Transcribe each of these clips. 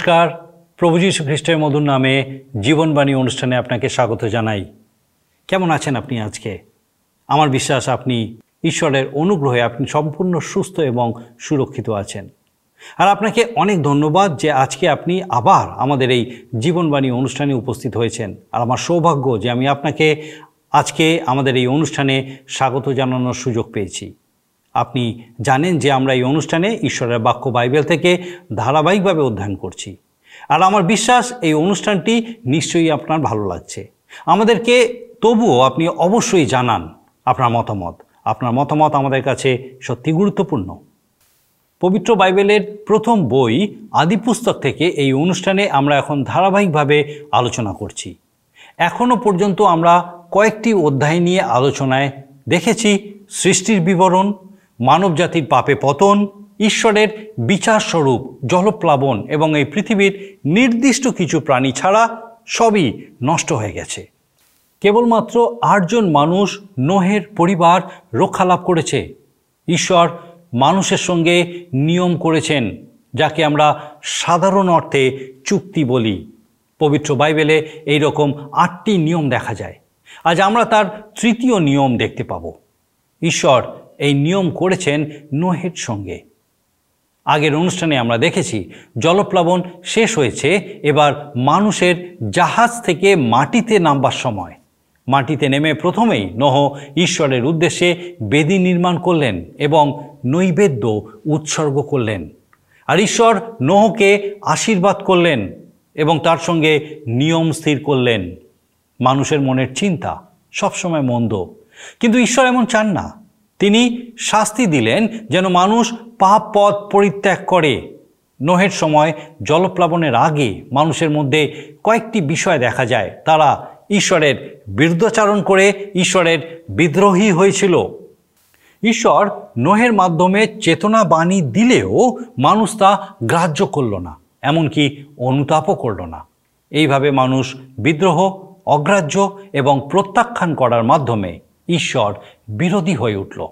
নমস্কার। প্রভু যীশু খ্রিস্টের মধুর নামে জীবনবাণী অনুষ্ঠানে আপনাকে স্বাগত জানাই। কেমন আছেন আপনি আজকে? আমার বিশ্বাস আপনি ঈশ্বরের অনুগ্রহে আপনি সম্পূর্ণ সুস্থ এবং সুরক্ষিত আছেন। আর আপনাকে অনেক ধন্যবাদ যে আজকে আপনি আবার আমাদের এই জীবনবাণী অনুষ্ঠানে উপস্থিত হয়েছেন। আর আমার সৌভাগ্য যে আমি আপনাকে আজকে আমাদের এই অনুষ্ঠানে স্বাগত জানানোর সুযোগ পেয়েছি। আপনি জানেন যে আমরা এই অনুষ্ঠানে ঈশ্বরের বাক্য বাইবেল থেকে ধারাবাহিকভাবে অধ্যয়ন করছি। আর আমার বিশ্বাস, এই অনুষ্ঠানটি নিশ্চয়ই আপনার ভালো লাগছে। আমাদেরকে তবুও আপনি অবশ্যই জানান আপনার মতামত। আপনার মতামত আমাদের কাছে সত্যি গুরুত্বপূর্ণ। পবিত্র বাইবেলের প্রথম বই, আদি পুস্তক থেকে এই অনুষ্ঠানে আমরা এখন ধারাবাহিকভাবে আলোচনা করছি। এখনও পর্যন্ত আমরা কয়েকটি অধ্যায় নিয়ে আলোচনায় দেখেছি সৃষ্টির বিবরণ মানবজাতির পাপে পতন, ঈশ্বরের বিচারস্বরূপ জলপ্লাবন এবং এই পৃথিবীর নির্দিষ্ট কিছু প্রাণী ছাড়া সবই নষ্ট হয়ে গেছে। কেবলমাত্র আটজন মানুষ নোহের পরিবার রক্ষা লাভ করেছে। ঈশ্বর মানুষের সঙ্গে নিয়ম করেছেন, যাকে আমরা সাধারণ অর্থে চুক্তি বলি। পবিত্র বাইবেলে এই রকম আটটি নিয়ম দেখা যায়। আজ আমরা তার তৃতীয় নিয়ম দেখতে পাব। ঈশ্বর এই নিয়ম করেছেন নোহের সঙ্গে। আগের অনুষ্ঠানে আমরা দেখেছি, জলপ্লাবন শেষ হয়েছে, এবার মানুষের জাহাজ থেকে মাটিতে নামবার সময়। মাটিতে নেমে প্রথমেই নহ ঈশ্বরের উদ্দেশ্যে বেদি নির্মাণ করলেন এবং নৈবেদ্য উৎসর্গ করলেন। আর ঈশ্বর নহকে আশীর্বাদ করলেন এবং তার সঙ্গে নিয়ম স্থির করলেন। মানুষের মনের চিন্তা সবসময় মন্দ। কিন্তু ঈশ্বর এমন চান না। তিনি শাস্তি দিলেন যেন মানুষ পাপ পথ পরিত্যাগ করে। নোহের সময় জলপ্লাবনের আগে মানুষের মধ্যে কয়েকটি বিষয় দেখা যায়। তারা ঈশ্বরের বিরুদ্ধাচারণ করে ঈশ্বরের বিদ্রোহী হয়েছিল। ঈশ্বর নোহের মাধ্যমে চেতনা বাণী দিলেও মানুষ তা গ্রাহ্য করল না, এমনকি অনুতাপও করল না। এইভাবে মানুষ বিদ্রোহ, অগ্রাহ্য এবং প্রত্যাখ্যান করার মাধ্যমে ঈশ্বর বিরোধী হয়ে উঠল।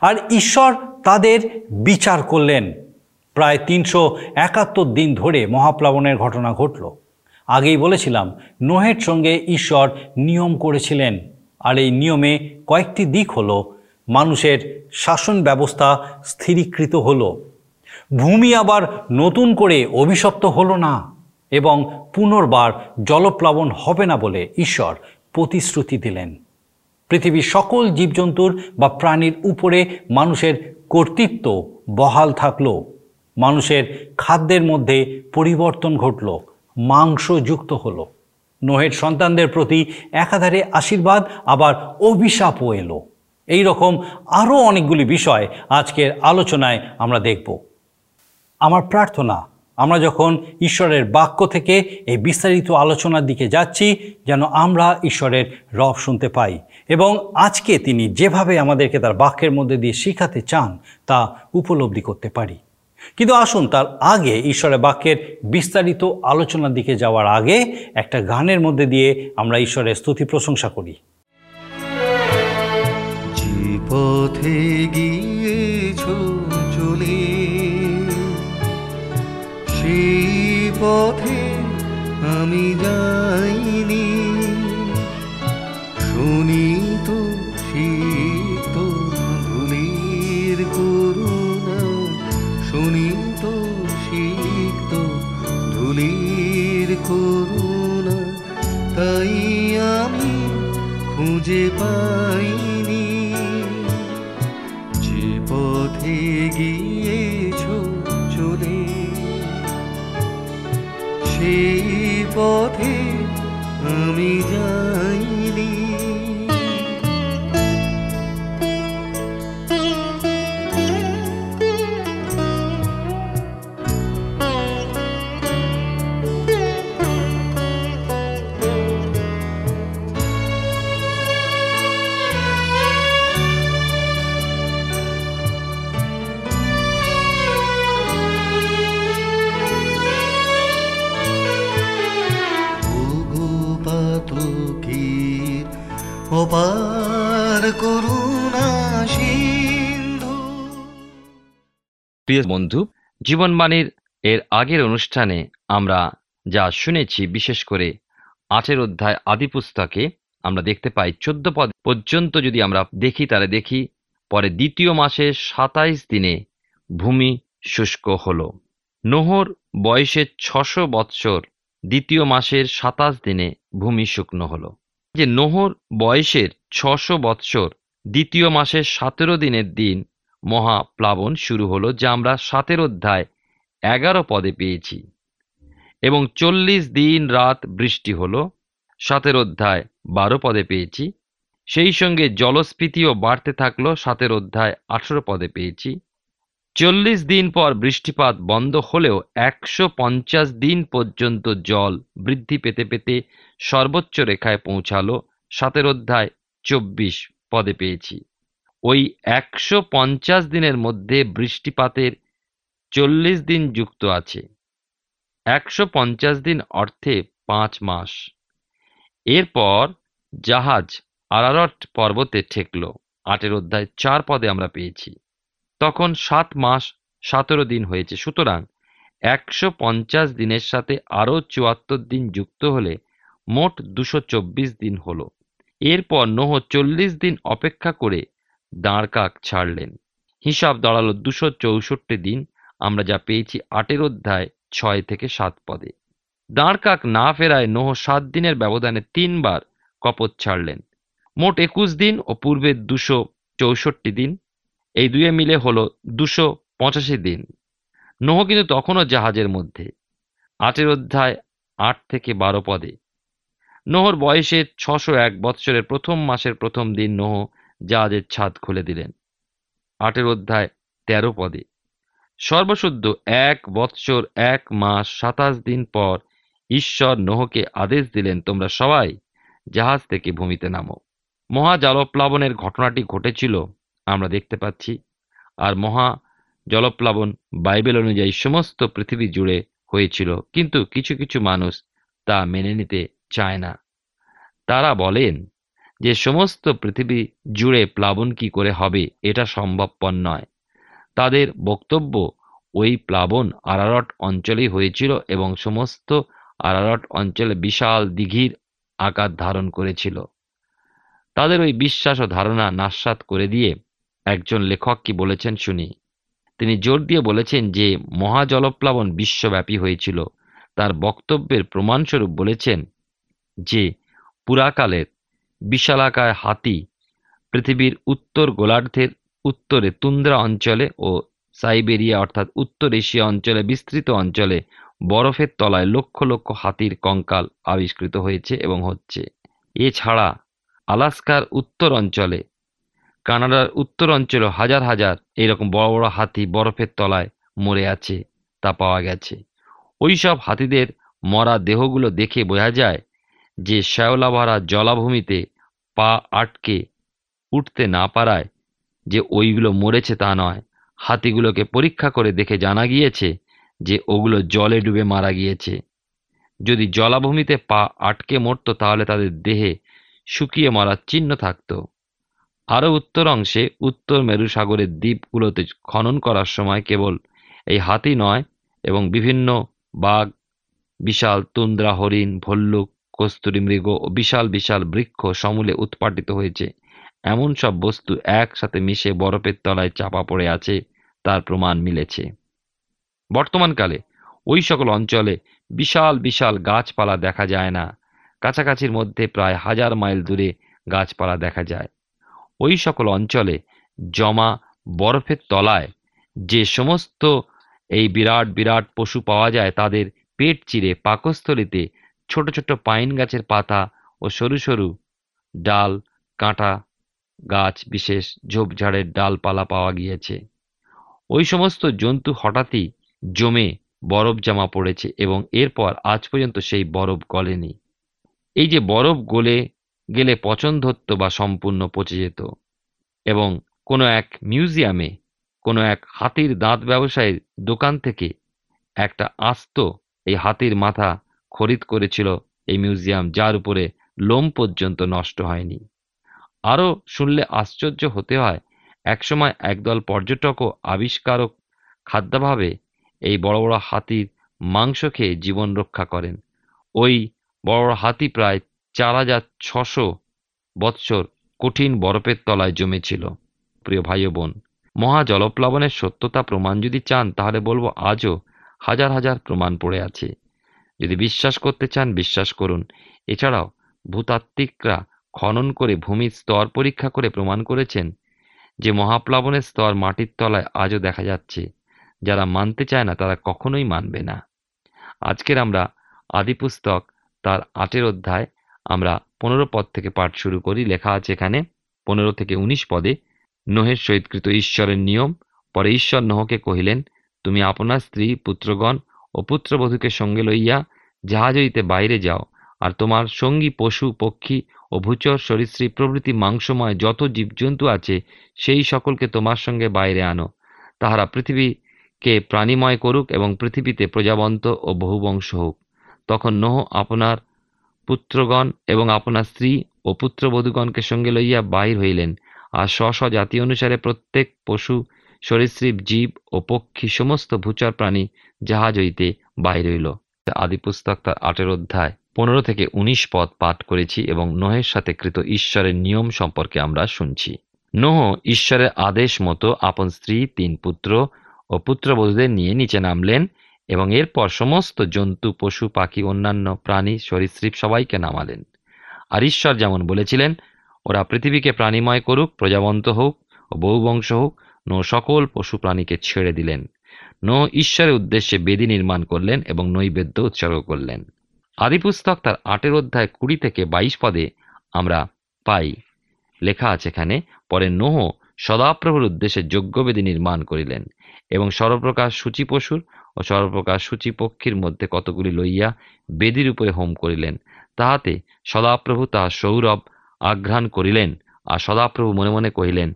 আর ঈশ্বর তাদের বিচার করলেন। প্রায় তিনশো একাত্তর দিন ধরে মহাপ্লাবনের ঘটনা ঘটল। আগেই বলেছিলাম, নোহের সঙ্গে ঈশ্বর নিয়ম করেছিলেন। আর এই নিয়মে কয়েকটি দিক হলো, মানুষের শাসন ব্যবস্থা স্থিরীকৃত হলো। ভূমি আবার নতুন করে অভিশপ্ত হলো না এবং পুনর্বার জলপ্লাবন হবে না বলে ঈশ্বর প্রতিশ্রুতি দিলেন। পৃথিবীর সকল জীবজন্তুর বা প্রাণীর উপরে মানুষের কর্তৃত্ব বহাল থাকল। মানুষের খাদ্যের মধ্যে পরিবর্তন ঘটল, মাংসযুক্ত হলো। নোহের সন্তানদের প্রতি একাধারে আশীর্বাদ, আবার অভিশাপও এলো। এই রকম আরও অনেকগুলি বিষয় আজকের আলোচনায় আমরা দেখব। আমার প্রার্থনা আমরা যখন ঈশ্বরের বাক্য থেকে এই বিস্তারিত আলোচনার দিকে যাচ্ছি, যেন আমরা ঈশ্বরের রব শুনতে পাই। এবং আজকে তিনি যেভাবে আমাদেরকে তার বাক্যের মধ্যে দিয়ে শিখাতে চান, তা উপলব্ধি করতে পারি। কিন্তু আসুন, তার আগে ঈশ্বরের বাক্যের বিস্তারিত আলোচনার দিকে যাওয়ার আগে একটা গানের মধ্যে দিয়ে আমরা ঈশ্বরের স্তুতি প্রশংসা করি। পথে গিয়েছ চলে সেই পথে আমি যাইনি, শুনি তো শীত ধুলির করুণা, শুনি তো শীত ধুলির করুণা, তাই আমি খুঁজে পাইনি। পথে প্রিয় বন্ধু, জীবনবাণীর এর আগের অনুষ্ঠানে আমরা যা শুনেছি, বিশেষ করে আটের অধ্যায় আদি পুস্তকে, আমরা দেখতে পাই চোদ্দ পদ পর্যন্ত যদি আমরা দেখি, তাহলে দেখি, পরে দ্বিতীয় মাসের সাতাইশ দিনে ভূমি শুষ্ক হলো। নোহর বয়সের ছশো বৎসর, দ্বিতীয় মাসের সাতাশ দিনে ভূমি শুকনো হল। যে নোহর বয়সের ছশো বৎসর, দ্বিতীয় মাসের সতেরো দিনের দিন মহাপ্লাবন শুরু হলো যা আমরা সাতের অধ্যায় এগারো পদে পেয়েছি। এবং চল্লিশ দিন রাত বৃষ্টি হলো, সাতের অধ্যায় বারো পদে পেয়েছি। সেই সঙ্গে জলস্ফীতিও বাড়তে থাকল, সাতের অধ্যায় আঠেরো পদে পেয়েছি। চল্লিশ দিন পর বৃষ্টিপাত বন্ধ হলেও একশো পঞ্চাশ দিন পর্যন্ত জল বৃদ্ধি পেতে পেতে সর্বোচ্চ রেখায় পৌঁছালো, সাতের অধ্যায় চব্বিশ পদে পেয়েছি। ওই একশো পঞ্চাশ দিনের মধ্যে বৃষ্টিপাতের চল্লিশ দিন যুক্ত আছে। একশো পঞ্চাশ দিন অর্থে পাঁচ মাস। এরপর জাহাজ আরারট পর্বতে ঠেকল। আটের অধ্যায় চার পদে আমরা পেয়েছি। তখন সাত মাস সতেরো দিন হয়েছে। সুতরাং একশো পঞ্চাশ দিনের সাথে আরও চুয়াত্তর দিন যুক্ত হলে মোট দুশো চব্বিশ দিন হলো। এরপর নোহ চল্লিশ দিন অপেক্ষা করে দাঁড় কাক ছাড়লেন। হিসাব দাঁড়াল দুশো চৌষট্টি দিন, আমরা যা পেয়েছি আটের অধ্যায় ছয় থেকে সাত পদে। দাঁড় কাক না ফেরায় নোহ সাত দিনের ব্যবধানে তিনবার কপত ছাড়লেন। মোট একুশ দিন ও পূর্বের দুশো চৌষট্টি দিন, এই দুয়ে মিলে হলো দুশো পঁচাশি দিন। নোহ কিন্তু তখনও জাহাজের মধ্যে, আটের অধ্যায় আট থেকে বারো পদে। নোহর বয়সে ছশো এক বৎসরের প্রথম মাসের প্রথম দিন নোহ জাহাজের ছাদ খুলে দিলেন। আটের অধ্যায় তেরো পদে, সর্বশুদ্ধ এক বৎসর এক মাস সাতাশ দিন পর ঈশ্বর নোহকে আদেশ দিলেন, তোমরা সবাই জাহাজ থেকে ভূমিতে নামো। মহা জলপ্লাবনের ঘটনাটি ঘটেছিল, আমরা দেখতে পাচ্ছি, আর মহা জলপ্লাবন বাইবেল অনুযায়ী সমস্ত পৃথিবী জুড়ে হয়েছিল, কিন্তু কিছু কিছু মানুষ তা মেনে নিতে চায় না। তারা বলেন যে সমস্ত পৃথিবী জুড়ে প্লাবন কি করে হবে, এটা সম্ভবপর নয়। তাদের বক্তব্য ওই প্লাবন আরারট অঞ্চলেই হয়েছিল এবং সমস্ত আরারট অঞ্চলে বিশাল দিঘির আকার ধারণ করেছিল। তাদের ওই বিশ্বাস ও ধারণা নাস্বাত করে দিয়ে একজন লেখক কি বলেছেন শুনি। তিনি জোর দিয়ে বলেছেন যে, মহাজলপ্লাবন বিশ্বব্যাপী হয়েছিল। তার বক্তব্যের প্রমাণস্বরূপ বলেছেন যে, পুরাকালের বিশালাকায় হাতি পৃথিবীর উত্তর গোলার্ধের উত্তরে তুন্দ্রা অঞ্চলে ও সাইবেরিয়া অর্থাৎ উত্তর এশিয়া অঞ্চলে বিস্তৃত অঞ্চলে বরফের তলায় লক্ষ লক্ষ হাতির কঙ্কাল আবিষ্কৃত হয়েছে এবং হচ্ছে। এছাড়া আলাস্কার উত্তর অঞ্চলে, কানাডার উত্তর অঞ্চলে হাজার হাজার এইরকম বড় বড় হাতি বরফের তলায় মরে আছে, তা পাওয়া গেছে। ওই সব হাতিদের মরা দেহগুলো দেখে বোঝা যায় যে শ্যাওলা ভরা জলাভূমিতে পা আটকে উঠতে না পারায় যে ওইগুলো মরেছে তা নয়, হাতিগুলোকে পরীক্ষা করে দেখে জানা গিয়েছে যে ওগুলো জলে ডুবে মারা গিয়েছে। যদি জলাভূমিতে পা আটকে মরত তাহলে তাদের দেহে শুকিয়ে মরার চিহ্ন থাকতো। আরও উত্তর অংশে উত্তর মেরু সাগরের দ্বীপগুলোতে খনন করার সময় কেবল এই হাতি নয়, এবং বিভিন্ন বাঘ, বিশাল, তুন্দ্রা, হরিণ, ভল্লুক কস্তুরী মৃগ ও বিশাল বিশাল বৃক্ষ সমূলে উৎপাটিত হয়েছে। এমন সব বস্তু একসাথে মিশে বরফের তলায় চাপা পড়ে আছে, তার প্রমাণ মিলেছে। বর্তমানকালে ওই সকল অঞ্চলে বিশাল বিশাল গাছপালা দেখা যায় না। কাছাকাছির মধ্যে প্রায় হাজার মাইল দূরে গাছপালা দেখা যায়। ওই সকল অঞ্চলে জমা বরফের তলায় যে সমস্ত এই বিরাট বিরাট পশু পাওয়া যায়, তাদের পেট চিরে পাকস্থলিতে ছোট ছোট পাইন গাছের পাতা ও সরু সরু ডাল, কাঁটা গাছ বিশেষ ঝোপঝাড়ের ডালপালা পাওয়া গিয়েছে। ওই সমস্ত জন্তু হঠাৎই জমে বরফ জামা পড়েছে এবং এরপর আজ পর্যন্ত সেই বরফ গলেনি। এই যে বরফ গলে গেলে পচন ধরত বা সম্পূর্ণ পচে যেত এবং কোনো এক মিউজিয়ামে, কোনো এক হাতির দাঁত ব্যবসায়ীর দোকান থেকে একটা আস্ত এই হাতির মাথা খরিদ করেছিল এই মিউজিয়াম, যার উপরে লোম পর্যন্ত নষ্ট হয়নি। আরও শুনলে আশ্চর্য হতে হয়, একসময় একদল পর্যটক ও আবিষ্কারক খাদ্যাভাবে এই বড় বড় হাতির মাংস খেয়ে জীবন রক্ষা করেন। ওই বড় বড় হাতি প্রায় চার হাজার ছশো বৎসর কঠিন বরফের তলায় জমেছিল। প্রিয় ভাই বোন, মহা জলপ্লাবনের সত্যতা প্রমাণ যদি চান, তাহলে বলব আজও হাজার হাজার প্রমাণ পড়ে আছে। যদি বিশ্বাস করতে চান, বিশ্বাস করুন। এছাড়াও, ভূতাত্ত্বিকরা খনন করে ভূমির স্তর পরীক্ষা করে প্রমাণ করেছেন যে মহাপ্লাবনের স্তর মাটির তলায় আজও দেখা যাচ্ছে। যারা মানতে চায় না, তারা কখনোই মানবে না। আজকের আমরা আদিপুস্তক তার আটের অধ্যায় আমরা পনেরো পদ থেকে পাঠ শুরু করি। লেখা আছে এখানে, পনেরো থেকে উনিশ পদে, নোহের সহিতকৃত ঈশ্বরের নিয়ম। পরে ঈশ্বর নোহকে কহিলেন, তুমি আপনার স্ত্রী, পুত্রগণ ও পুত্রবধূকে সঙ্গে লইয়া জাহাজ হইতে বাইরে যাও, আর তোমার সঙ্গী, পশু, পক্ষী ও ভূচর, সরীসৃপ প্রভৃতি মাংসময় যত জীবজন্তু আছে, সেই সকলকে তোমার সঙ্গে বাইরে আনো। তাহারা পৃথিবীকে প্রাণীময় করুক এবং পৃথিবীতে প্রজাবন্ত ও বহুবংশ হোক। তখন নোহ আপনার পুত্রগণ এবং আপনার স্ত্রী ও পুত্রবধূগণকে সঙ্গে লইয়া বাহির হইলেন, আর স্ব স্ব জাতি অনুসারে প্রত্যেক পশু সরীসৃপ, জীব ও পক্ষী সমস্ত ভূচর প্রাণী জাহাজ হইতে বাহির হইল। আদি পুস্তক তার আটের অধ্যায় পনেরো থেকে উনিশ পদ পাঠ করেছি এবং নোহের সাথে কৃত ঈশ্বরের নিয়ম সম্পর্কে আমরা শুনছি। নোহ ঈশ্বরের আদেশ মতো আপন স্ত্রী, তিন পুত্র ও পুত্রবধূদের নিয়ে নিচে নামলেন এবং এরপর সমস্ত জন্তু, পশু, পাখি, অন্যান্য প্রাণী, সরীসৃপ সবাইকে নামালেন। আর ঈশ্বর যেমন বলেছিলেন, ওরা পৃথিবীকে প্রাণীময় করুক, প্রজাবন্ত হোক ও বহুবংশ হোক নো সকল পশু প্রাণীকে ছেড়ে দিলেন, নো ঈশ্বরের উদ্দেশ্যে বেদি নির্মাণ করলেন এবং নৈবেদ্য উৎসর্গ করলেন। আদিপুস্তক তার আটের অধ্যায় কুড়ি থেকে বাইশ পদে আমরা পাই। লেখা আছে এখানে, পরে নোহ সদাপ্রভুর উদ্দেশ্যে যজ্ঞবেদী নির্মাণ করিলেন এবং সর্বপ্রকার সূচি পশুর ও সর্বপ্রকার সূচি পক্ষীর মধ্যে কতগুলি লইয়া বেদির উপরে হোম করিলেন, তাহাতে সদাপ্রভু তাহার সৌরভ আঘ্রাণ করিলেন আর সদাপ্রভু মনে মনে কহিলেন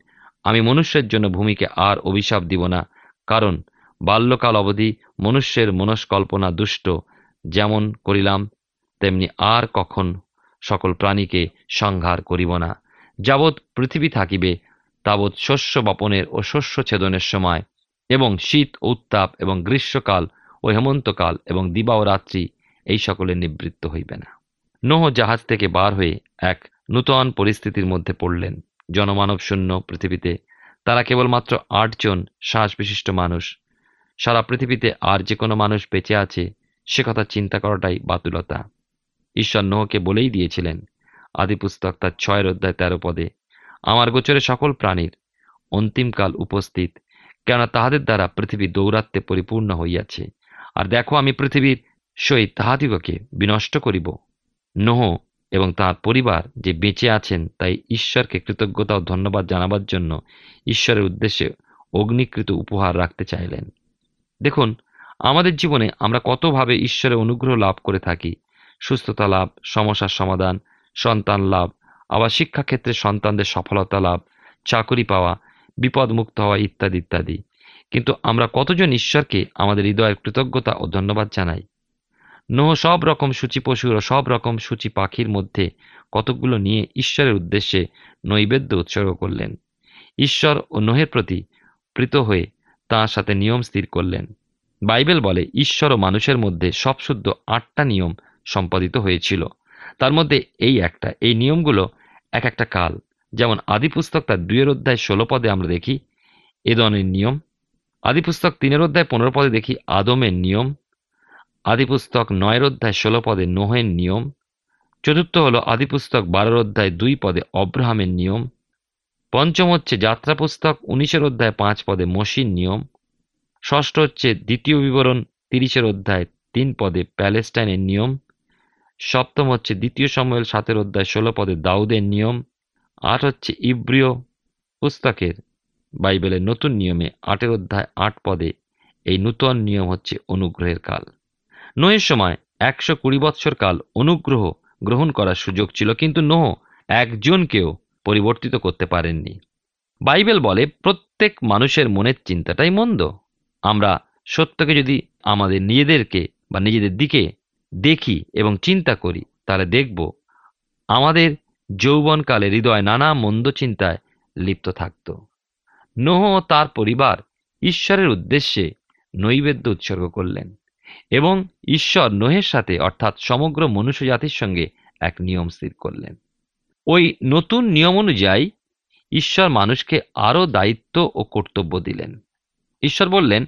আমি মনুষ্যের জন্য ভূমিকে আর অভিশাপ দিব না, কারণ বাল্যকাল অবধি মনুষ্যের মনস্কল্পনা দুষ্ট, যেমন করিলাম, তেমনি আর কখন সকল প্রাণীকে সংহার করিব না। যাবৎ পৃথিবী থাকিবে, তাবৎ শস্য বপনের ও শস্য ছেদনের সময়, এবং শীত ও উত্তাপ এবং গ্রীষ্মকাল ও হেমন্তকাল এবং দিবা ও রাত্রি এই সকলের নিবৃত্ত হইবে না। নোহ জাহাজ থেকে বার হয়ে এক নূতন পরিস্থিতির মধ্যে পড়লেন। জনমানব শূন্য পৃথিবীতে। তারা কেবলমাত্র আটজন শ্বাস বিশিষ্ট মানুষ। সারা পৃথিবীতে আর যে কোনো মানুষ বেঁচে আছে, সে কথা চিন্তা করাটাই বাতুলতা। ঈশ্বর নোহকে বলেই দিয়েছিলেন আদিপুস্তক তার ছয়ের অধ্যায় তেরো পদে, আমার গোচরে সকল প্রাণীর অন্তিমকাল উপস্থিত, কেননা তাহাদের দ্বারা পৃথিবী দৌরাত্মে পরিপূর্ণ হইয়াছে। আর দেখো আমি পৃথিবীর সহিত তাহাদিগকে বিনষ্ট করিব। নোহ এবং তার পরিবার যে বেঁচে আছেন তাই ঈশ্বরকে কৃতজ্ঞতা ও ধন্যবাদ জানাবার জন্য ঈশ্বরের উদ্দেশ্যে অগ্নিকৃত উপহার রাখতে চাইলেন। দেখুন, আমাদের জীবনে আমরা কতভাবে ঈশ্বরের অনুগ্রহ লাভ করে থাকি। সুস্থতা লাভ, সমস্যার সমাধান, সন্তান লাভ, আবার শিক্ষাক্ষেত্রে সন্তানদের সফলতা লাভ, চাকরি পাওয়া বিপদ মুক্ত হওয়া ইত্যাদি ইত্যাদি। কিন্তু আমরা কতজন ঈশ্বরকে আমাদের হৃদয়ের কৃতজ্ঞতা ও ধন্যবাদ জানাই? নোহ সব রকম সূচি পশুর ও সব রকম সূচি পাখির মধ্যে কতকগুলো নিয়ে ঈশ্বরের উদ্দেশ্যে নৈবেদ্য উৎসর্গ করলেন। ঈশ্বর ও নোহের প্রতি প্রীত হয়ে তাঁর সাথে নিয়ম স্থির করলেন। বাইবেল বলে, ঈশ্বর ও মানুষের মধ্যে সব শুদ্ধ আটটা নিয়ম সম্পাদিত হয়েছিল। তার মধ্যে এই একটা, এই নিয়মগুলো এক একটা কাল। যেমন আদিপুস্তক তার দুইয়ের অধ্যায় ষোলো পদে আমরা দেখি, এদনের নিয়ম। আদিপুস্তক তিনের অধ্যায় পনেরো পদে দেখি, আদমের নিয়ম। আদিপুস্তক নয়ের অধ্যায় ষোলো পদে নোহের নিয়ম, চতুর্থ হলো আদিপুস্তক বারোর অধ্যায় দুই পদে অব্রাহামের নিয়ম, পঞ্চম হচ্ছে যাত্রা পুস্তক উনিশের অধ্যায় পাঁচ পদে মসির নিয়ম, ষষ্ঠ হচ্ছে দ্বিতীয় বিবরণ তিরিশের অধ্যায় তিন পদে প্যালেস্টাইনের নিয়ম, সপ্তম হচ্ছে দ্বিতীয় সময়ের সাতের অধ্যায় ষোলো পদে দাউদের নিয়ম, আট হচ্ছে ইব্রিয় পুস্তকের বাইবেলের নতুন নিয়মে আটের অধ্যায় আট পদে এই নূতন নিয়ম হচ্ছে অনুগ্রহের কাল। নোয়ের সময় একশো কুড়ি বৎসর কাল অনুগ্রহ গ্রহণ করার সুযোগ ছিল, কিন্তু নোহ একজনকেও পরিবর্তিত করতে পারেননি। বাইবেল বলে, প্রত্যেক মানুষের মনের চিন্তাটাই মন্দ। আমরা সত্যকে যদি আমাদের নিজেদেরকে বা নিজেদের দিকে দেখি এবং চিন্তা করি, তাহলে দেখব আমাদের যৌবনকালে হৃদয় নানা মন্দ চিন্তায় লিপ্ত থাকত। নোহ তার পরিবার ঈশ্বরের উদ্দেশ্যে নৈবেদ্য উৎসর্গ করলেন। এবং ঈশ্বর নোহের সাথে, অর্থাৎ সমগ্র মনুষ্য জাতির সঙ্গে এক নিয়ম স্থির করলেন। ওই নতুন নিয়ম অনুযায়ী ঈশ্বর মানুষকে আরও দায়িত্ব ও কর্তব্য দিলেন। ঈশ্বর বললেন,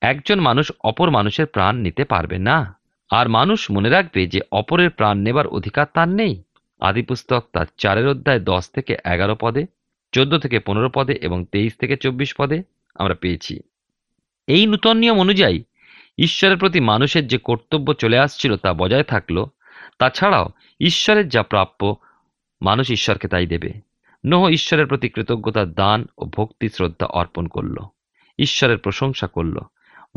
একজন মানুষ অপর মানুষের প্রাণ নিতে পারবে না। আর মানুষ মনে রাখবে যে অপরের প্রাণ নেবার অধিকার তার নেই। আদিপুস্তক তার চারের অধ্যায় দশ থেকে এগারো পদে, চোদ্দ থেকে পনেরো পদে এবং তেইশ থেকে চব্বিশ পদে আমরা পেয়েছি। এই নূতন নিয়ম অনুযায়ী ঈশ্বরের প্রতি মানুষের যে কর্তব্য চলে আসছিল তা বজায় থাকল, তাছাড়াও ঈশ্বরের যা প্রাপ্য, মানুষ ঈশ্বরকে তাই দেবে। নোহ ঈশ্বরের প্রতি কৃতজ্ঞতা, দান ও ভক্তি, শ্রদ্ধা অর্পণ করল। ঈশ্বরের প্রশংসা করল।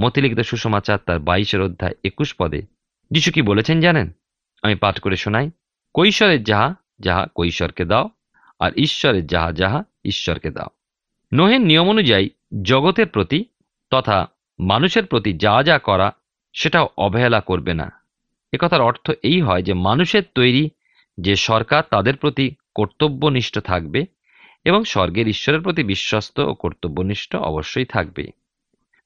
মতিলিখিত সুসমাচার তার বাইশের অধ্যায় একুশ পদে। যিশু কি বলেছেন জানেন? আমি পাঠ করে শোনাই। কৈশোরের যাহা যাহা কৈশোরকে দাও, আর ঈশ্বরের যাহা যাহা ঈশ্বরকে দাও। নোহের নিয়ম অনুযায়ী জগতের প্রতি তথা মানুষের প্রতি যা যা করা, সেটাও অবহেলা করবে না। একথার অর্থ এই হয় যে, মানুষের তৈরি যে সরকার, তাদের প্রতি কর্তব্যনিষ্ঠ থাকবে এবং স্বর্গের ঈশ্বরের প্রতি বিশ্বস্ত ও কর্তব্যনিষ্ঠ অবশ্যই থাকবে।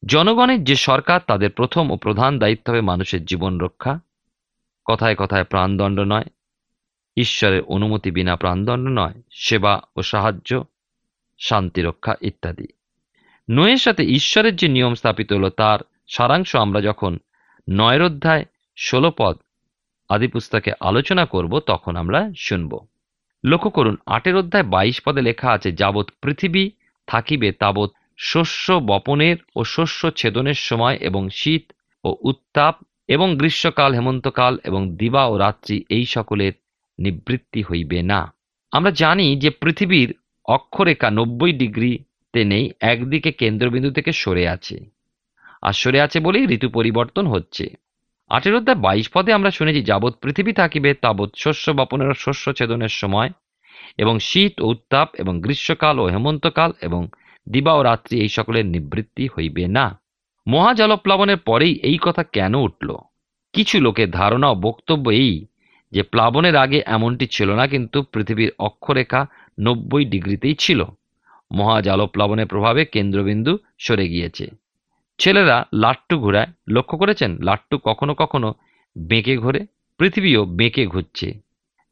জনগণের যে সরকার, তাদের প্রথম ও প্রধান দায়িত্ব হবে মানুষের জীবন রক্ষা। কথায় কথায় প্রাণদণ্ড নয়। ঈশ্বরের অনুমতি বিনা প্রাণদণ্ড নয়। সেবা ও সাহায্য, শান্তি রক্ষা ইত্যাদি। নয়ের সাথে ঈশ্বরের যে নিয়ম স্থাপিত হলো, তার সারাংশ আমরা যখন নয়ের অধ্যায় ষোলো পদ আদি পুস্তকে আলোচনা করব, তখন আমরা শুনব। লক্ষ্য করুন, আটের অধ্যায় বাইশ পদে লেখা আছে, যাবৎ পৃথিবী থাকিবে, তাবৎ শস্য বপনের ও শস্য ছেদনের সময় এবং শীত ও উত্তাপ এবং গ্রীষ্মকাল, হেমন্তকাল এবং দিবা ও রাত্রি এই সকলের নিবৃত্তি হইবে না। আমরা জানি যে পৃথিবীর অক্ষরেখা নব্বই ডিগ্রিতে নেই একদিকে কেন্দ্রবিন্দু থেকে সরে আছে। আর সরে আছে বলেই ঋতু পরিবর্তন হচ্ছে। আটের অধ্যায় বাইশ পদে আমরা শুনেছি, যাবৎ পৃথিবী থাকিবে, তাবৎ শস্য বপনের শস্য ছেদনের সময়। এবং শীত ও উত্তাপ এবং গ্রীষ্মকাল ও হেমন্তকাল এবং দিবা ও রাত্রি এই সকলের নিবৃত্তি হইবে না। মহাজলপ্লাবনের পরেই এই কথা কেন উঠল? কিছু লোকের ধারণা ও বক্তব্য এই যে, প্লাবনের আগে এমনটি ছিল না, কিন্তু পৃথিবীর অক্ষরেখা নব্বই ডিগ্রিতেই ছিল। মহাজালপ্লাবনের প্রভাবে কেন্দ্রবিন্দু সরে গিয়েছে। ছেলেরা লাট্টু ঘোরায় লক্ষ্য করেছেন? লাট্টু কখনো কখনো বেঁকে ঘোরে, পৃথিবীও বেঁকে ঘুরছে।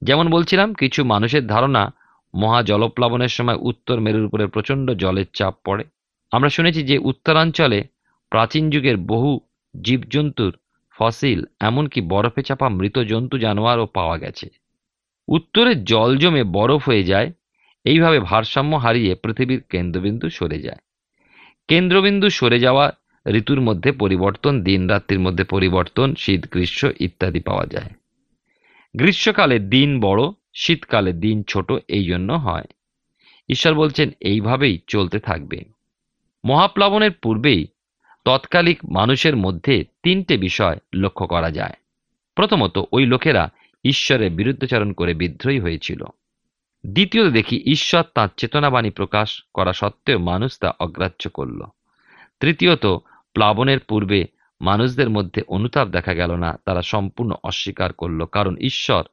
যেমন বলছিলাম, কিছু মানুষের ধারণা মহা জলপ্লাবনের সময় উত্তর মেরুর উপরে প্রচণ্ড জলের চাপ পড়ে। আমরা শুনেছি যে উত্তরাঞ্চলে প্রাচীন যুগের বহু জীবজন্তুর ফসিল, এমনকি বরফে চাপা মৃত জন্তু জানোয়ারও পাওয়া গেছে। উত্তরে জল জমে বরফ হয়ে যায় এইভাবে ভারসাম্য হারিয়ে পৃথিবীর কেন্দ্রবিন্দু সরে যায়। কেন্দ্রবিন্দু সরে যাওয়া ঋতুর মধ্যে পরিবর্তন দিন রাত্রির মধ্যে পরিবর্তন, শীত, গ্রীষ্ম ইত্যাদি পাওয়া যায়। গ্রীষ্মকালে দিন বড়, শীতকালে দিন ছোট এই জন্য হয়। ঈশ্বর বলছেন, এইভাবেই চলতে থাকবে। মহাপ্লাবনের পূর্বেই তৎকালিক মানুষের মধ্যে তিনটে বিষয় লক্ষ্য করা যায়। প্রথমত, ওই লোকেরা ঈশ্বরের বিরুদ্ধাচরণ করে বিদ্রোহী হয়েছিল। দ্বিতীয়ত দেখি, ঈশ্বর তাঁর চেতনাবাণী প্রকাশ করা সত্ত্বেও মানুষ তা অগ্রাহ্য করল। তৃতীয়ত, প্লাবনের পূর্বে মানুষদের মধ্যে অনুতাপ দেখা গেল না, তারা সম্পূর্ণ অস্বীকার করল, কারণ ঈশ্বর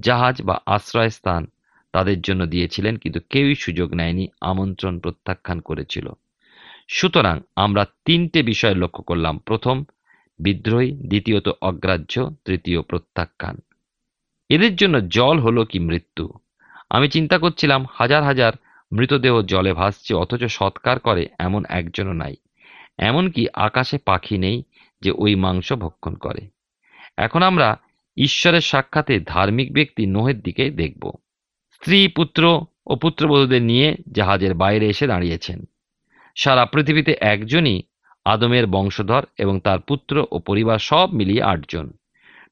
জাহাজ বা আশ্রয়স্থান তাদের জন্য দিয়েছিলেন, কিন্তু কেউই সুযোগ নেয়নি, আমন্ত্রণ প্রত্যাখ্যান করেছিল। সুতরাং আমরা তিনটে বিষয় লক্ষ্য করলাম, প্রথম বিদ্রোহী, দ্বিতীয়ত অগ্রাহ্য, তৃতীয় প্রত্যাখ্যান। এদের জন্য জল হলো কি মৃত্যু? আমি চিন্তা করছিলাম, হাজার হাজার মৃতদেহ জলে ভাসছে, অথচ সৎকার করে এমন একজনও নাই। এমনকি আকাশে পাখি নেই যে ওই মাংস ভক্ষণ করে। এখন আমরা ঈশ্বরের সাক্ষাতে ধার্মিক ব্যক্তি নোহের দিকে দেখব। স্ত্রী, পুত্র ও পুত্রবধূদের নিয়ে জাহাজের বাইরে এসে দাঁড়িয়েছেন। সারা পৃথিবীতে একজনই আদমের বংশধর এবং তার পুত্র ও পরিবার সব মিলিয়ে আটজন।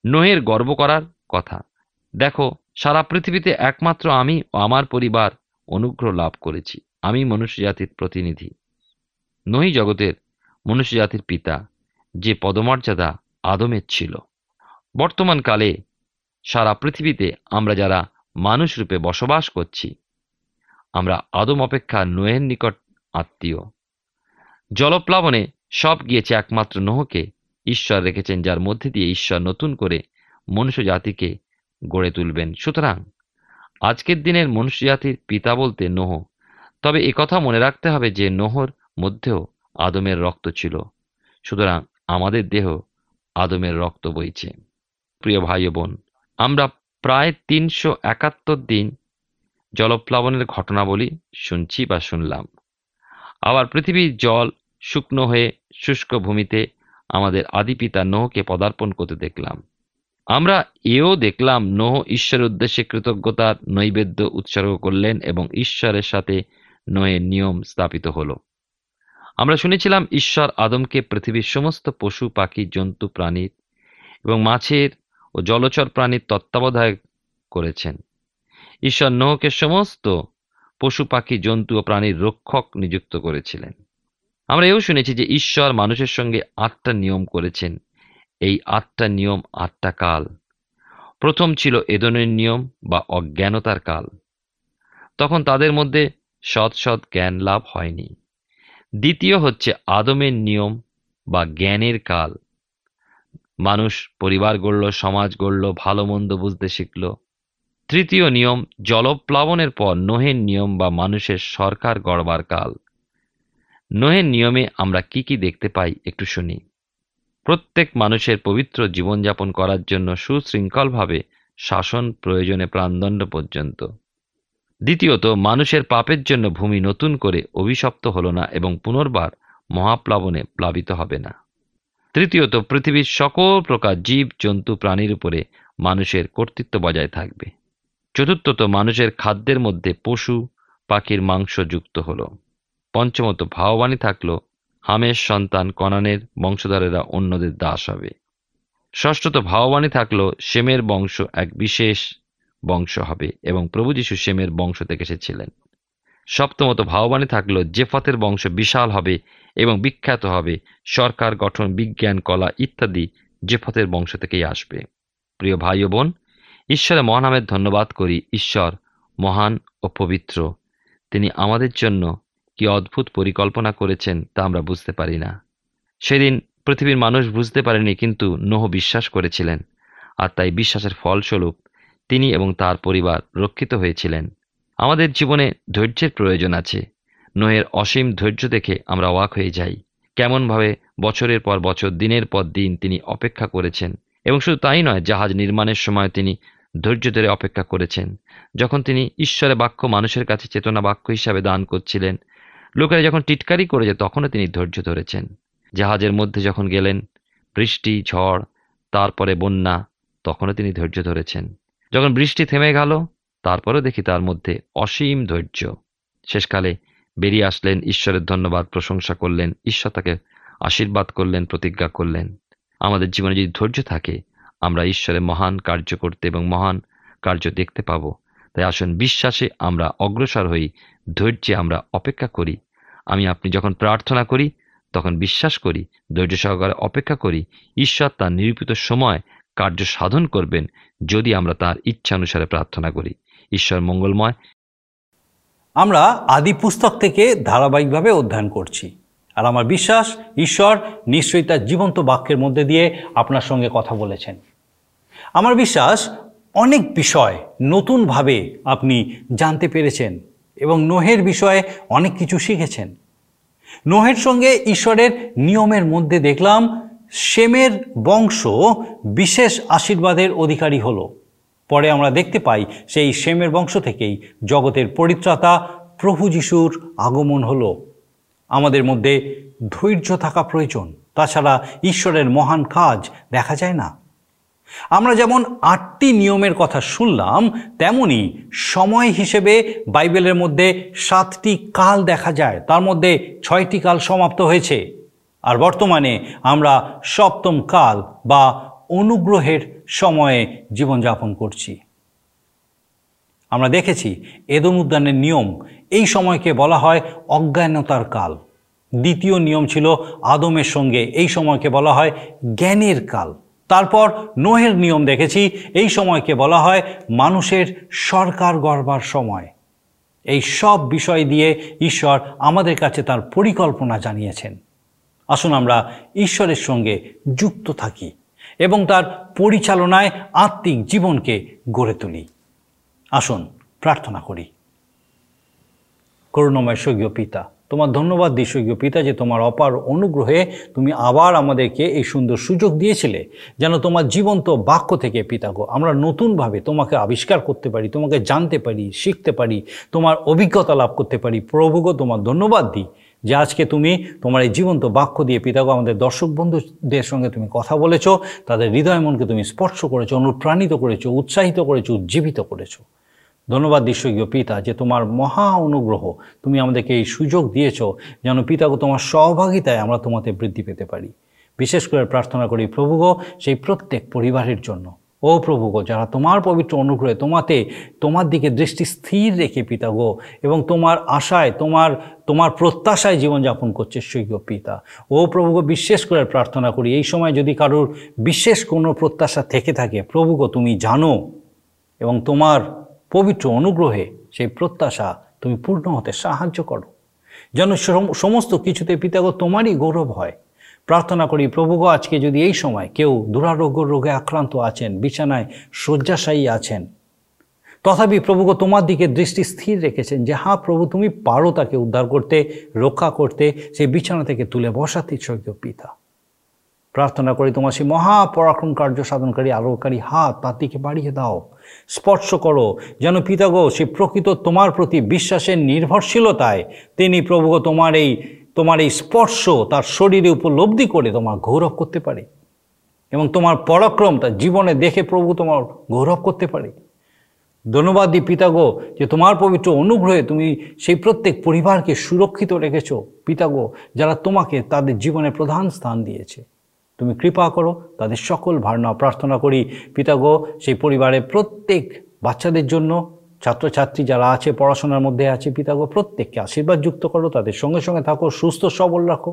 নোহের গর্ব করার কথা। দেখো সারা পৃথিবীতে একমাত্র আমি ও আমার পরিবার অনুগ্রহ লাভ করেছি। আমি মনুষ্যজাতির প্রতিনিধি। নহি জগতের মনুষ্যজাতির পিতা, যে পদমর্যাদা আদমের ছিল। বর্তমানকালে সারা পৃথিবীতে আমরা যারা মানুষ রূপে বসবাস করছি, আমরা আদম অপেক্ষা নোয়ের নিকট আত্মীয়। জলপ্লাবনে সব গিয়েছে একমাত্র নোহকে ঈশ্বর রেখেছেন, যার মধ্যে দিয়ে ঈশ্বর নতুন করে মনুষ্য জাতিকে গড়ে তুলবেন। সুতরাং আজকের দিনের মনুষ্য জাতির পিতা বলতে নোহ। তবে কথা মনে রাখতে হবে যে নোহর মধ্যেও আদমের রক্ত ছিল। সুতরাং আমাদের দেহ আদমের রক্ত বইছে। প্রিয় ভাই বোন, আমরা প্রায় তিনশো একাত্তর দিন জলপ্লাবনের ঘটনাবলী শুনছি বা শুনলাম। আবার পৃথিবীর জল শুকনো হয়ে শুষ্ক ভূমিতে আমাদের আদি পিতা নোহকে পদার্পণ করতে দেখলাম। আমরা এও দেখলাম নোহ ঈশ্বরের উদ্দেশ্যে কৃতজ্ঞতার নৈবেদ্য উৎসর্গ করলেন এবং ঈশ্বরের সাথে নোয়ের নিয়ম স্থাপিত হলো। আমরা শুনেছিলাম ঈশ্বর আদমকে পৃথিবীর সমস্ত পশু, পাখি, জন্তু প্রাণীর এবং মাছের ও জলচর প্রাণীর তত্ত্বাবধায়ক করেছেন। ঈশ্বর নোহকে সমস্ত পশু, পাখি, জন্তু ও প্রাণীর রক্ষক নিযুক্ত করেছিলেন। আমরা এও শুনেছি যে ঈশ্বর মানুষের সঙ্গে আটটা নিয়ম করেছেন। এই আটটা নিয়ম আটটা কাল। প্রথম ছিল এদনের নিয়ম বা অজ্ঞানতার কাল। তখন তাদের মধ্যে সৎ সৎ জ্ঞান লাভ হয়নি। দ্বিতীয় হচ্ছে আদমের নিয়ম বা জ্ঞানের কাল। মানুষ, পরিবার গড়ল, সমাজ গড়ল, ভালো মন্দ বুঝতে শিখল। তৃতীয় নিয়ম, জলপ্লাবনের পর নোহের নিয়ম বা মানুষের সরকার গড়বার কাল। নোহের নিয়মে আমরা কি কি দেখতে পাই একটু শুনি। প্রত্যেক মানুষের পবিত্র জীবনযাপন করার জন্য সুশৃঙ্খলভাবে শাসন প্রয়োজনে প্রাণদণ্ড পর্যন্ত। দ্বিতীয়ত, মানুষের পাপের জন্য ভূমি নতুন করে অভিশপ্ত হল না এবং পুনর্বার মহাপ্লাবনে প্লাবিত হবে না। তৃতীয়ত, পৃথিবীর সকল প্রকার জীব, জন্তু, প্রাণীর উপরে মানুষের কর্তৃত্ব বজায় থাকবে। চতুর্থত, মানুষের খাদ্যের মধ্যে পশু, পাখির মাংস যুক্ত হল। পঞ্চমত ভাববাণী থাকল হামের সন্তান কনানের বংশধারেরা অন্যদের দাস হবে। ষষ্ঠত ভাববাণী থাকল সেমের বংশ এক বিশেষ বংশ হবে এবং প্রভু যীশু সেমের বংশ থেকে এসেছিলেন। সপ্তমত ভাববাণী থাকল জেফতের বংশ বিশাল হবে এবং বিখ্যাত হবে। সরকার, গঠন, বিজ্ঞান, কলা ইত্যাদি জেফতের বংশ থেকেই আসবে। প্রিয় ভাই ও বোন, ঈশ্বরের মহানামের ধন্যবাদ করি। ঈশ্বর মহান ও পবিত্র। তিনি আমাদের জন্য কি অদ্ভুত পরিকল্পনা করেছেন তা আমরা বুঝতে পারি না। সেদিন পৃথিবীর মানুষ বুঝতে পারেনি কিন্তু নোহ বিশ্বাস করেছিলেন। আর তাই বিশ্বাসের ফলস্বরূপ তিনি এবং তার পরিবার রক্ষিত হয়েছিলেন। আমাদের জীবনে ধৈর্যের প্রয়োজন আছে। নোহের অসীম ধৈর্য দেখে আমরা অবাক হয়ে যাই। কেমনভাবে বছরের পর বছর, দিনের পর দিন তিনি অপেক্ষা করেছেন এবং শুধু তাই নয়, জাহাজ নির্মাণের সময় তিনি ধৈর্য ধরে অপেক্ষা করেছেন। যখন তিনি ঈশ্বরে বাক্য মানুষের কাছে চেতনা বাক্য হিসাবে দান করছিলেন লোকেরা যখন টিটকারি করেছে, তখনও তিনি ধৈর্য ধরেছেন। জাহাজের মধ্যে যখন গেলেন, বৃষ্টি, ঝড়, তারপরে বন্যা, তখনও তিনি ধৈর্য ধরেছেন। যখন বৃষ্টি থেমে গেল, তারপরেও দেখি তার মধ্যে অসীম ধৈর্য। শেষকালে বেরিয়ে আসলেন, ঈশ্বরের ধন্যবাদ প্রশংসা করলেন, ঈশ্বর তাকে আশীর্বাদ করলেন, প্রতিজ্ঞা করলেন। আমাদের জীবনে যদি ধৈর্য থাকে, আমরা ঈশ্বরের মহান কার্য করতে এবং মহান কার্য দেখতে পাব। তাই আসুন বিশ্বাসে আমরা অগ্রসর হই, ধৈর্যে আমরা অপেক্ষা করি। আমি আপনি যখন প্রার্থনা করি, তখন বিশ্বাস করি, ধৈর্য সহকারে অপেক্ষা করি। ঈশ্বর তার নিরূপিত সময় কার্য সাধন করবেন যদি আমরা তার ইচ্ছা অনুসারে প্রার্থনা করি। ঈশ্বর মঙ্গলময়। আমরা আদি পুস্তক থেকে ধারাবাহিকভাবে অধ্যয়ন করছি। আর আমার বিশ্বাস, ঈশ্বর নিশ্চয়ই তার জীবন্ত বাক্যের মধ্যে দিয়ে আপনার সঙ্গে কথা বলেছেন। আমার বিশ্বাস অনেক বিষয় নতুনভাবে আপনি জানতে পেরেছেন এবং নোহের বিষয়ে অনেক কিছু শিখেছেন। নোহের সঙ্গে ঈশ্বরের নিয়মের মধ্যে দেখলাম, সেমের বংশ বিশেষ আশীর্বাদের অধিকারী হলো। পরে আমরা দেখতে পাই, সেই সেমের বংশ থেকেই জগতের পরিত্রাতা প্রভু যিশুর আগমন হলো। আমাদের মধ্যে ধৈর্য থাকা প্রয়োজন। তাছাড়া ঈশ্বরের মহান কাজ দেখা যায় না। আমরা যেমন আটটি নিয়মের কথা শুনলাম, তেমনি সময় হিসেবে বাইবেলের মধ্যে সাতটি কাল দেখা যায়। তার মধ্যে ছয়টি কাল সমাপ্ত হয়েছে। আর বর্তমানে আমরা সপ্তম কাল বা অনুগ্রহের সময়ে জীবনযাপন করছি। আমরা দেখেছি এদম উদ্যানের নিয়ম। এই সময়কে বলা হয় অজ্ঞানতার কাল। দ্বিতীয় নিয়ম ছিল আদমের সঙ্গে। এই সময়কে বলা হয় জ্ঞানের কাল। তারপর নোহের নিয়ম দেখেছি। এই সময়কে বলা হয় মানুষের সরকার গড়বার সময়। এই সব বিষয় দিয়ে ঈশ্বর আমাদের কাছে তার পরিকল্পনা জানিয়েছেন। আসুন আমরা ঈশ্বরের সঙ্গে যুক্ত থাকি এবং তার পরিচালনায় আত্মিক জীবনকে গড়ে তুলি। আসুন প্রার্থনা করি। করুণময় স্বর্গীয় পিতা তোমার ধন্যবাদ দিশীয় পিতা যে তোমার অপার অনুগ্রহে তুমি আবার আমাদেরকে এই সুন্দর সুযোগ দিয়েছিলে, যেন তোমার জীবন্ত বাক্য থেকে পিতাগো আমরা নতুনভাবে তোমাকে আবিষ্কার করতে পারি, তোমাকে জানতে পারি, শিখতে পারি, তোমার অভিজ্ঞতা লাভ করতে পারি। প্রভুগো তোমার ধন্যবাদ দিই যে আজকে তুমি তোমার এই জীবন্ত বাক্য দিয়ে পিতাগো আমাদের দর্শক বন্ধুদের সঙ্গে তুমি কথা বলেছ, তাদের হৃদয় মনকে তুমি স্পর্শ করেছ, অনুপ্রাণিত করেছ, উৎসাহিত করেছ, উজ্জীবিত করেছ। ধন্যবাদ ঈশ্বরীয় পিতা যে তোমার মহা অনুগ্রহ তুমি আমাদেরকে এই সুযোগ দিয়েছ যেন পিতাগো তোমার সহভাগিতায় আমরা তোমাতে বৃদ্ধি পেতে পারি। বিশেষ করে প্রার্থনা করি প্রভুগ সেই প্রত্যেক পরিবারের জন্য। ও প্রভুগ যারা তোমার পবিত্র অনুগ্রহে তোমাতে, তোমার দিকে দৃষ্টি স্থির রেখে পিতা গো এবং তোমার আশায়, তোমার তোমার প্রত্যাশায় জীবনযাপন করছে স্বৈগ পিতা। ও প্রভুগ বিশেষ করে প্রার্থনা করি, এই সময় যদি কারোর বিশেষ কোনো প্রত্যাশা থেকে থাকে প্রভুগ তুমি জানো, এবং তোমার পবিত্র অনুগ্রহে সেই প্রত্যাশা তুমি পূর্ণ হতে সাহায্য করো। যেন সমস্ত কিছুতে পিতাগো তোমারই গৌরব হয়। প্রার্থনা করি, প্রভুগ, আজকে যদি এই সময় কেউ দুরারোগ্য রোগে আক্রান্ত আছেন, বিছানায় শয্যাশায়ী আছেন, তথাপি প্রভুগ তোমার দিকে দৃষ্টি স্থির রেখেছেন যে হ্যাঁ প্রভু, তুমি পারো তাকে উদ্ধার করতে, রক্ষা করতে, সেই বিছানা থেকে তুলে বসাতে স্বর্গীয় পিতা। প্রার্থনা করি তোমার সেই মহাপরাক্রম কার্য সাধনকারী আলোকারী হাত, তার দিকে বাড়িয়ে দাও। স্পর্শ করো। যেন পিতাগো, সে প্রকৃত তোমার প্রতি বিশ্বাসের নির্ভরশীলতায় তিনি প্রভুগ তোমার এই তোমার এই স্পর্শ তার শরীরে উপলব্ধি করে তোমার গৌরব করতে পারে। এবং তোমার পরাক্রম তার জীবনে দেখে প্রভু তোমার গৌরব করতে পারে। ধন্যবাদ দি পিতাগো যে তোমার পবিত্র অনুগ্রহে তুমি সেই প্রত্যেক পরিবারকে সুরক্ষিত রেখেছ। পিতাগো, যারা তোমাকে তাদের জীবনে প্রধান স্থান দিয়েছে। তুমি কৃপা করো, তাদের সকল ভাবনা প্রার্থনা করি। পিতাগো, সেই পরিবারের প্রত্যেক বাচ্চাদের জন্য, ছাত্রছাত্রী যারা আছে, পড়াশোনার মধ্যে আছে, পিতাগো, প্রত্যেককে আশীর্বাদ যুক্ত করো, তাদের সঙ্গে সঙ্গে থাকো, সুস্থ, সবল রাখো।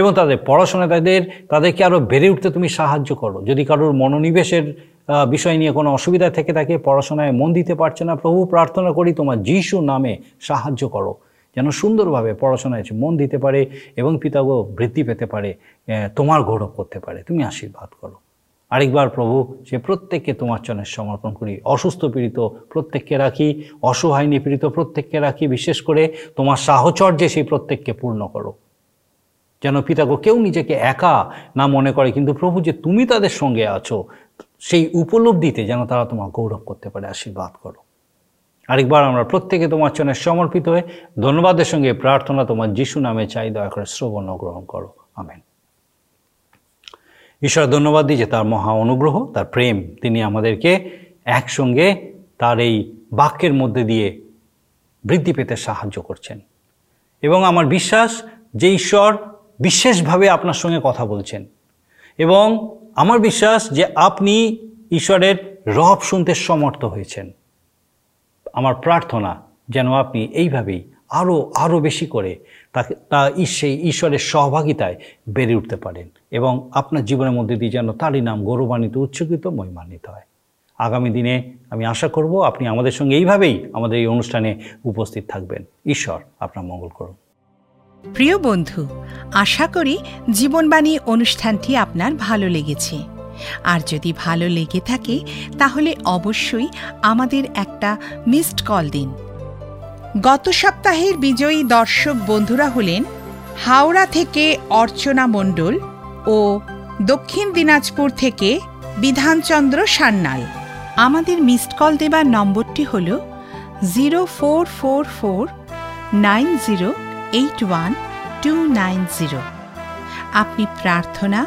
এবং তাদের পড়াশোনায় তাদের, তাদেরকে আরও বেড়ে উঠতে তুমি সাহায্য করো। যদি কারোর মনোনিবেশের বিষয় নিয়ে কোনো অসুবিধা থেকে থাকে, পড়াশোনায় মন দিতে পারছে না, প্রভু প্রার্থনা করি তোমার যিশু নামে সাহায্য করো। যেন সুন্দরভাবে পড়াশোনায় মন দিতে পারে এবং পিতাগো বৃদ্ধি পেতে পারে তোমার গৌরব করতে পারে। তুমি আশীর্বাদ করো। আরেকবার প্রভু, সে প্রত্যেককে তোমার চরণে সমর্পণ করি। অসুস্থ পীড়িত প্রত্যেককে রাখি অসহায় নিপীড়িত প্রত্যেককে রাখি। বিশেষ করে তোমার সাহচর্যে সেই প্রত্যেককে পূর্ণ করো। যেন পিতাগো কেউ নিজেকে একা না মনে করে, কিন্তু প্রভু যে তুমি তাদের সঙ্গে আছো, সেই উপলব্ধিতে যেন তারা তোমার গৌরব করতে পারে, আশীর্বাদ করো। আরেকবার আমরা প্রত্যেকে তোমার চরণে সমর্পিত হয়ে ধন্যবাদের সঙ্গে প্রার্থনা তোমার যিশু নামে চাই, দয়া করে শ্রবণ গ্রহণ করো। আমেন। ঈশ্বর, ধন্যবাদ দিই যে তার মহা অনুগ্রহ, তার প্রেম, তিনি আমাদেরকে একসঙ্গে তার এই বাক্যের মধ্যে দিয়ে বৃদ্ধি পেতে সাহায্য করছেন। এবং আমার বিশ্বাস যে ঈশ্বর বিশেষভাবে আপনার সঙ্গে কথা বলছেন। এবং আমার বিশ্বাস যে আপনি ঈশ্বরের রব শুনতে সমর্থ হয়েছেন। আমার প্রার্থনা যেন আপনি এইভাবেই আরও আরও বেশি করে তাকে, তা সেই ঈশ্বরের সহভাগিতায় বেড়ে উঠতে পারেন এবং আপনার জীবনের মধ্যে দিয়ে যেন তারই নাম গৌরবান্বিত উচ্চকৃত মহিমান্বিত হয়। আগামী দিনে আমি আশা করব আপনি আমাদের সঙ্গে এইভাবেই আমাদের এই অনুষ্ঠানে উপস্থিত থাকবেন। ঈশ্বর আপনার মঙ্গল করুন। প্রিয় বন্ধু, আশা করি জীবনবাণী অনুষ্ঠানটি আপনার ভালো লেগেছে। আর যদি ভালো লেগে থাকে, তাহলে অবশ্যই আমাদের একটা মিসড কল দিন। গত সপ্তাহের বিজয়ী দর্শক বন্ধুরা হলেন হাওড়া থেকে অর্চনা মণ্ডল ও দক্ষিণ দিনাজপুর থেকে বিধানচন্দ্র সান্যাল। আমাদের মিসড কল দেবার নম্বরটি হল zero four four four nine zero eight one two nine zero. আপনি প্রার্থনা